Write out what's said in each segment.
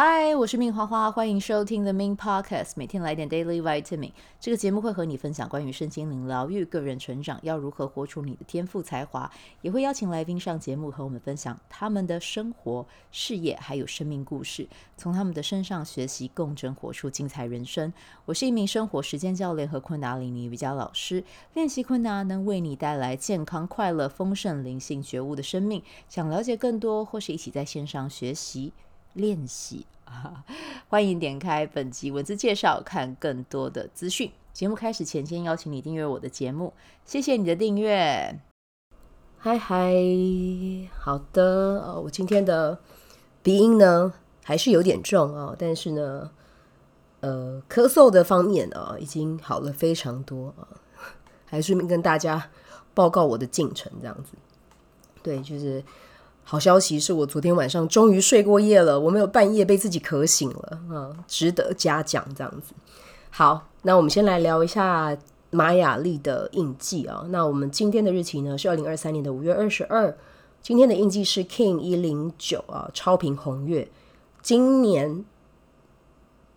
嗨，我是命花花，欢迎收听 The Min Podcast，每天来点 Daily Vitamin。这个节目会和你分享关于身心灵疗愈、个人成长，要如何活出你的天赋才华，也会邀请来宾上节目和我们分享他们的生活、事业还有生命故事，从他们的身上学习，共振活出精彩人生。我是一名生活实践教练和昆达里尼瑜伽老师，练习昆达能为你带来健康、快乐、丰盛、灵性觉悟的生命。想了解更多，或是一起在线上学习。练习，欢迎点开本集文字介绍，看更多的资讯。节目开始前，先邀请你订阅我的节目，谢谢你的订阅。嗨嗨，好的，呃，我今天的鼻音呢还是有点重啊，但是呢，呃，咳嗽的方面啊已经好了非常多啊，还顺便跟大家报告我的进程，这样子，对，就是。好消息是我昨天晚上终于睡过夜了，我没有半夜被自己渴醒了，嗯，值得嘉奖这样子。好，那我们先来聊一下玛雅历的印记啊。那我们今天的日期呢是二零二三年的五月二十二，今天的印记是 King 一零九啊，超频红月。今年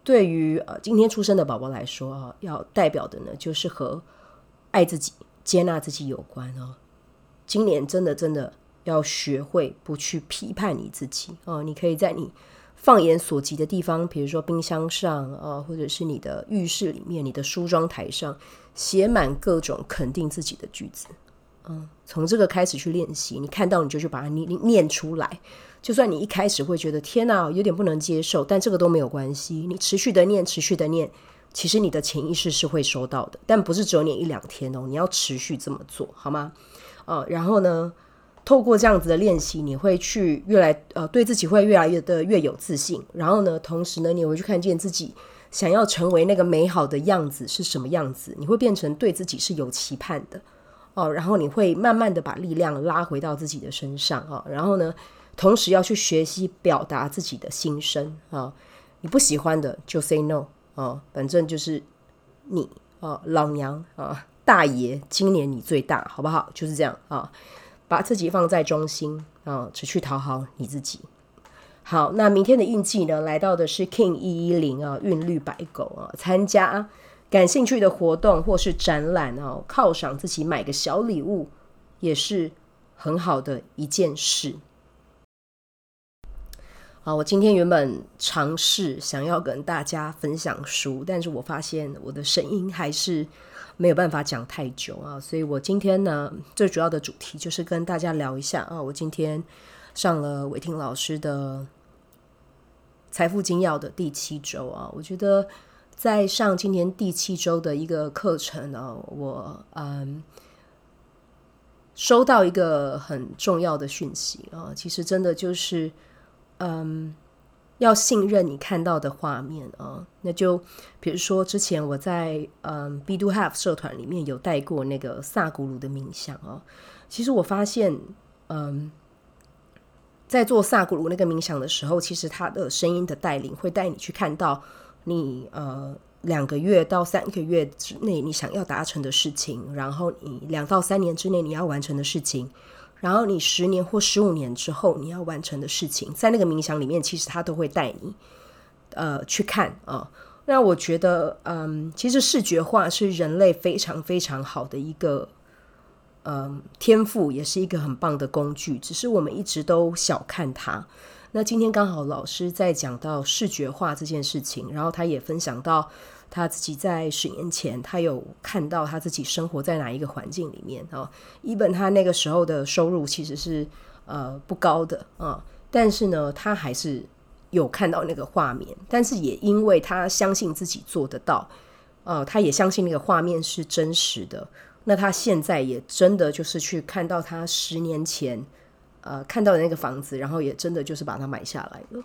对于呃今天出生的宝宝来说啊，要代表的呢就是和爱自己、接纳自己有关哦。今年真的真的。要学会不去批判你自己哦，你可以在你放眼所及的地方，比如说冰箱上啊，或者是你的浴室里面、你的梳妆台上，写满各种肯定自己的句子。嗯，从这个开始去练习，你看到你就去把它念念出来。就算你一开始会觉得天哪，有点不能接受，但这个都没有关系。你持续的念，持续的念，其实你的潜意识是会收到的，但不是只有念一两天哦，你要持续这么做好吗？呃，然后呢，透过这样子的练习，你会去越来呃对自己会越来越的越有自信。然后呢，同时呢，你会去看见自己想要成为那个美好的样子是什么样子。你会变成对自己是有期盼的哦。然后你会慢慢的把力量拉回到自己的身上啊。然后呢，同时要去学习表达自己的心声啊。你不喜欢的就 say no 啊，反正就是你啊，老娘啊，大爷，今年你最大，好不好？就是这样啊。把自己放在中心啊，只去讨好你自己。好，那明天的印记呢？来到的是 King 一一零啊，韵律白狗啊，参加感兴趣的活动或是展览啊，犒赏自己买个小礼物，也是很好的一件事。好，我今天原本尝试想要跟大家分享书，但是我发现我的声音还是。没有办法讲太久啊，所以我今天呢，最主要的主题就是跟大家聊一下啊，我今天上了韦婷老师的财富精要的第七周啊，我觉得在上今年第七周的一个课程呢，我嗯收到一个很重要的讯息啊，其实真的就是嗯。要信任你看到的画面啊，那就比如说之前我在嗯 B do Have 社团里面有带过那个萨古鲁的冥想哦，其实我发现嗯，在做萨古鲁那个冥想的时候，其实他的声音的带领会带你去看到你呃两个月到三个月之内你想要达成的事情，然后你两到三年之内你要完成的事情。然后你十年或十五年之后你要完成的事情，在那个冥想里面，其实他都会带你，呃，去看啊、那我觉得，嗯，其实视觉化是人类非常非常好的一个，嗯，天赋，也是一个很棒的工具。只是我们一直都小看它。那今天刚好老师在讲到视觉化这件事情，然后他也分享到。他自己在十年前，他有看到他自己生活在哪一个环境里面啊？一本他那个时候的收入其实是呃不高的啊，但是呢，他还是有看到那个画面，但是也因为他相信自己做得到，呃，他也相信那个画面是真实的。那他现在也真的就是去看到他十年前呃看到的那个房子，然后也真的就是把它买下来了。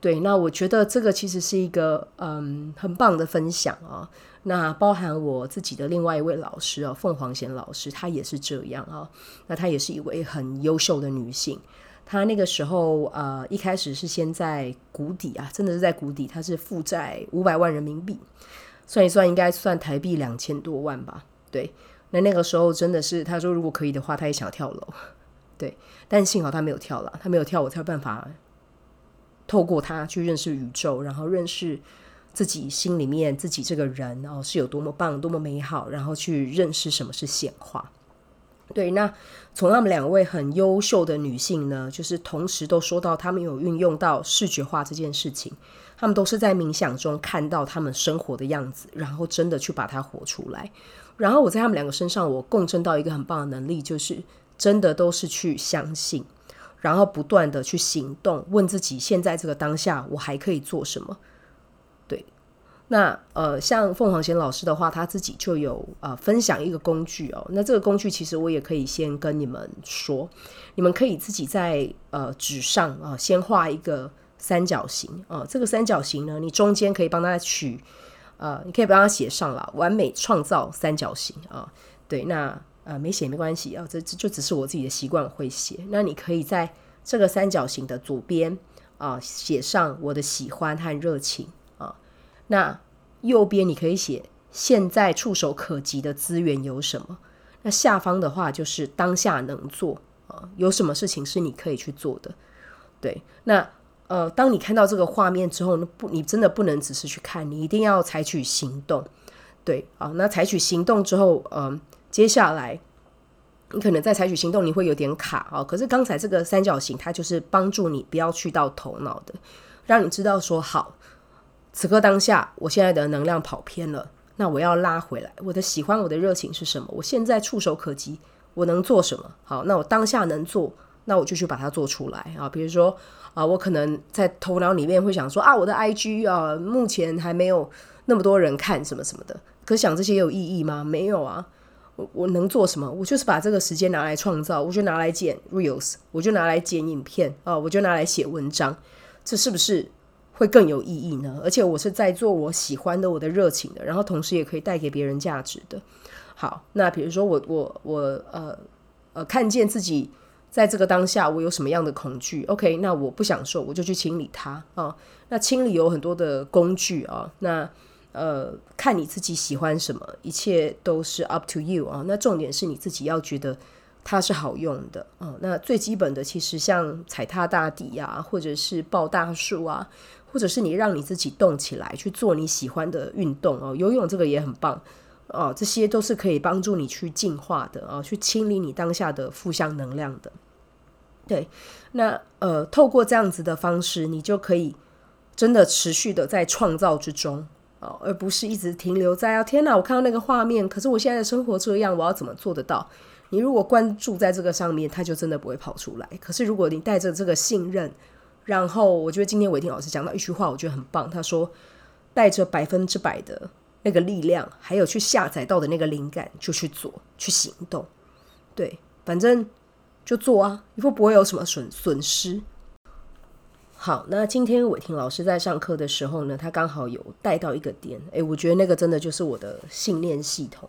对，那我觉得这个其实是一个嗯很棒的分享啊。那包含我自己的另外一位老师啊，凤凰贤老师，她也是这样啊。那她也是一位很优秀的女性。她那个时候呃一开始是先在谷底啊，真的是在谷底，她是负债五百万人民币，算一算应该算台币两千多万吧。对，那那个时候真的是她说如果可以的话，她也想跳楼。对，但幸好他没有跳了，他没有跳，我才有办法。透过它去认识宇宙，然后认识自己心里面自己这个人哦是有多么棒、多么美好，然后去认识什么是显化。对，那从他们两位很优秀的女性呢，就是同时都说到他们有运用到视觉化这件事情，他们都是在冥想中看到他们生活的样子，然后真的去把它活出来。然后我在他们两个身上，我共振到一个很棒的能力，就是真的都是去相信，然后不断的去行动，问自己现在这个当下我还可以做什么。对那呃，像凤凰贤老师的话，他自己就有呃分享一个工具哦。那这个工具其实我也可以先跟你们说，你们可以自己在呃纸上啊、先画一个三角形啊、这个三角形呢，你中间可以帮他取呃，你可以帮他写上了“完美创造三角形”啊、对，那呃没写没关系啊，这这就只是我自己的习惯我会写。那你可以在这个三角形的左边啊、写上我的喜欢和热情啊。那右边你可以写现在触手可及的资源有什么？那下方的话就是当下能做啊，有什么事情是你可以去做的？对，那呃，当你看到这个画面之后，不，你真的不能只是去看，你一定要采取行动。对啊，那采取行动之后，嗯、接下来你可能在采取行动，你会有点卡啊。可是刚才这个三角形，它就是帮助你不要去到头脑的，让你知道说好。此刻当下，我现在的能量跑偏了，那我要拉回来。我的喜欢，我的热情是什么？我现在触手可及，我能做什么？好，那我当下能做，那我就去把它做出来啊。比如说啊，我可能在头脑里面会想说啊，我的 IG 啊，目前还没有那么多人看，什么什么的。可想这些有意义吗？没有啊。我我能做什么？我就是把这个时间拿来创造，我就拿来剪 Reels，我就拿来剪影片啊，我就拿来写文章。这是不是？会更有意义呢，而且我是在做我喜欢的、我的热情的，然后同时也可以带给别人价值的。好，那比如说我我我呃呃看见自己在这个当下我有什么样的恐惧，OK，那我不享受，我就去清理它啊。那清理有很多的工具啊，那呃看你自己喜欢什么，一切都是 up to you 啊。那重点是你自己要觉得它是好用的啊。那最基本的其实像踩踏大地啊，或者是抱大树啊。或者是你让你自己动起来去做你喜欢的运动哦，游泳这个也很棒哦，这些都是可以帮助你去进化的啊，去清理你当下的负向能量的。对，那呃，透过这样子的方式，你就可以真的持续的在创造之中哦，而不是一直停留在啊，天哪，我看到那个画面，可是我现在的生活这样，我要怎么做得到？你如果关注在这个上面，它就真的不会跑出来。可是如果你带着这个信任，然后我觉得今天伟霆老师讲到一句话，我觉得很棒。他说：“带着百分之百的那个力量，还有去下载到的那个灵感，就去做，去行动。对，反正就做啊，以后不会有什么损损失。”好，那今天伟霆老师在上课的时候呢，他刚好有带到一个点，诶，我觉得那个真的就是我的信念系统。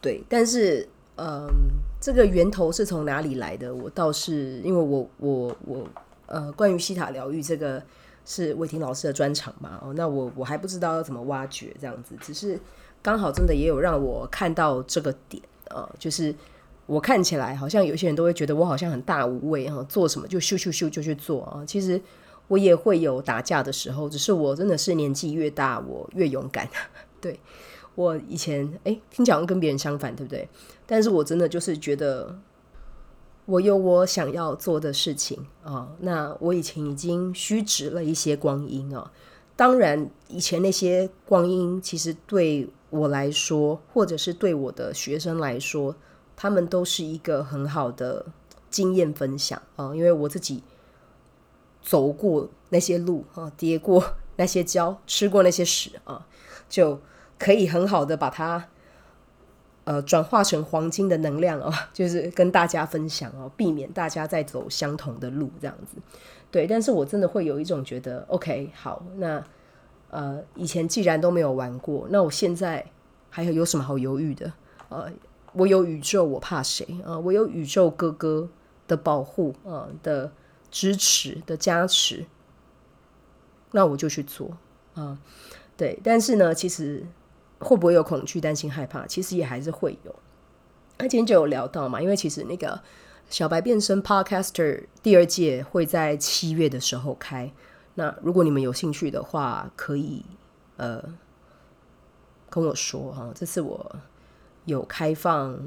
对，但是嗯，这个源头是从哪里来的？我倒是因为我我我。呃，关于西塔疗愈这个是伟霆老师的专场嘛？哦，那我我还不知道要怎么挖掘这样子，只是刚好真的也有让我看到这个点啊，就是我看起来好像有些人都会觉得我好像很大无畏哈，做什么就咻咻咻就去做啊。其实我也会有打架的时候，只是我真的是年纪越大，我越勇敢。对，我以前哎，听讲跟别人相反，对不对？但是我真的就是觉得。我有我想要做的事情啊，那我以前已经虚掷了一些光阴啊。当然，以前那些光阴其实对我来说，或者是对我的学生来说，他们都是一个很好的经验分享啊。因为我自己走过那些路啊，跌过那些跤，吃过那些屎啊，就可以很好的把它。呃，转化成黄金的能量哦，就是跟大家分享哦，避免大家再走相同的路这样子。对，但是我真的会有一种觉得，OK，好，那呃，以前既然都没有玩过，那我现在还有有什么好犹豫的？呃，我有宇宙，我怕谁啊？呃，我有宇宙哥哥的保护啊，呃，的支持的加持，那我就去做啊，对，但是呢，其实。会不会有恐惧、担心、害怕？其实也还是会有。那今天就有聊到嘛，因为其实那个小白变身 Podcaster 第二届会在七月的时候开。那如果你们有兴趣的话，可以呃跟我说哈。这次我有开放，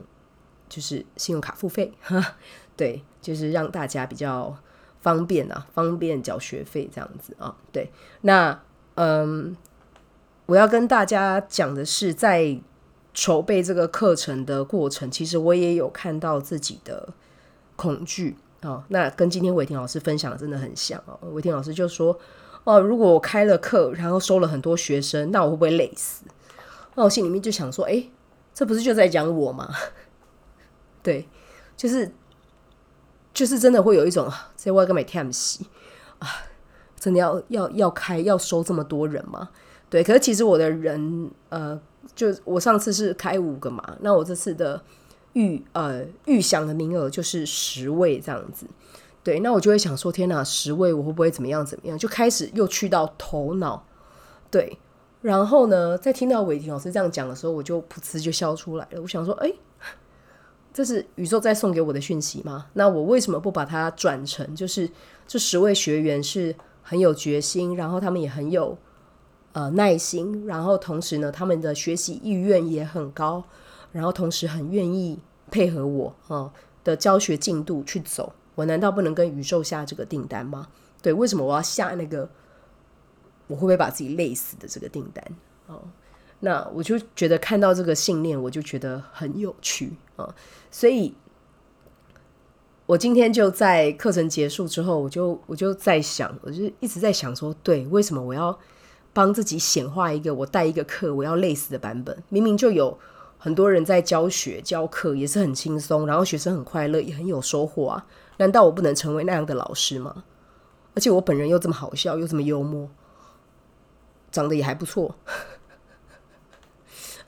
就是信用卡付费，哈，对，就是让大家比较方便啊，方便缴学费这样子啊。对，那嗯，我要跟大家讲的是，在筹备这个课程的过程，其实我也有看到自己的恐惧。哦，那跟今天伟霆老师分享的真的很像哦。伟霆老师就说：“哦，如果我开了课，然后收了很多学生，那我会不会累死？”那我心里面就想说：“哎，这不是就在讲我吗？”对，就是就是真的会有一种在外跟每天洗啊，真的要要要开要收这么多人吗？对，可是其实我的人呃，就我上次是开五个嘛，那我这次的。预呃预想的名额就是十位这样子，对，那我就会想说，天哪，十位我会不会怎么样怎么样？就开始又去到头脑，对，然后呢，在听到伟霆老师这样讲的时候，我就噗嗤就笑出来了。我想说，哎，这是宇宙在送给我的讯息吗？那我为什么不把它转成，就是这十位学员是很有决心，然后他们也很有呃耐心，然后同时呢，他们的学习意愿也很高。然后同时很愿意配合我啊的教学进度去走，我难道不能跟宇宙下这个订单吗？对，为什么我要下那个我会不会把自己累死的这个订单？哦，那我就觉得看到这个信念，我就觉得很有趣啊。所以，我今天就在课程结束之后，我就我就在想，我就一直在想说，对，为什么我要帮自己显化一个我带一个课我要累死的版本？明明就有。很多人在教学教课也是很轻松，然后学生很快乐，也很有收获啊！难道我不能成为那样的老师吗？而且我本人又这么好笑，又这么幽默，长得也还不错。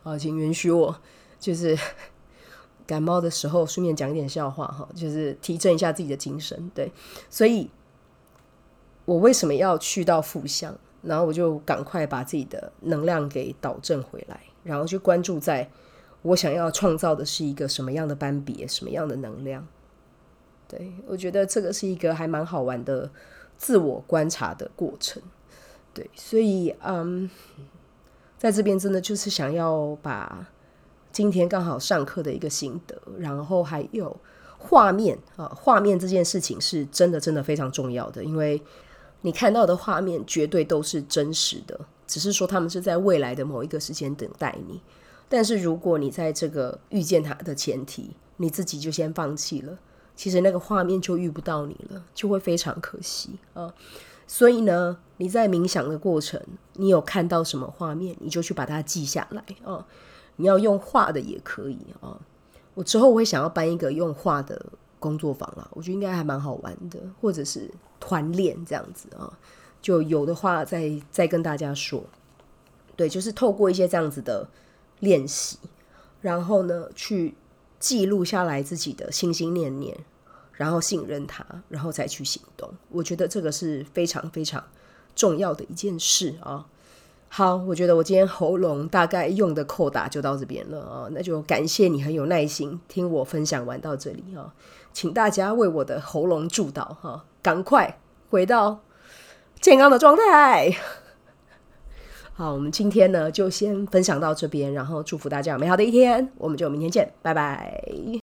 啊，请允许我，就是 感冒的时候顺便讲一点笑话哈，就是提振一下自己的精神。对，所以我为什么要去到负向？然后我就赶快把自己的能量给导正回来，然后去关注在。我想要创造的是一个什么样的班别，什么样的能量？对，我觉得这个是一个还蛮好玩的自我观察的过程。对，所以嗯，在这边真的就是想要把今天刚好上课的一个心得，然后还有画面啊，画面这件事情是真的真的非常重要的，因为你看到的画面绝对都是真实的，只是说他们是在未来的某一个时间等待你。但是如果你在这个遇见他的前提，你自己就先放弃了，其实那个画面就遇不到你了，就会非常可惜啊。所以呢，你在冥想的过程，你有看到什么画面，你就去把它记下来啊。你要用画的也可以啊。我之后我会想要办一个用画的工作坊啊，我觉得应该还蛮好玩的，或者是团练这样子啊。就有的话再再跟大家说。对，就是透过一些这样子的。练习，然后呢，去记录下来自己的心心念念，然后信任他，然后再去行动。我觉得这个是非常非常重要的一件事啊。好，我觉得我今天喉咙大概用的扣打就到这边了啊。那就感谢你很有耐心听我分享完到这里啊，请大家为我的喉咙祝祷哈，赶快回到健康的状态。好，我们今天呢就先分享到这边，然后祝福大家美好的一天，我们就明天见，拜拜。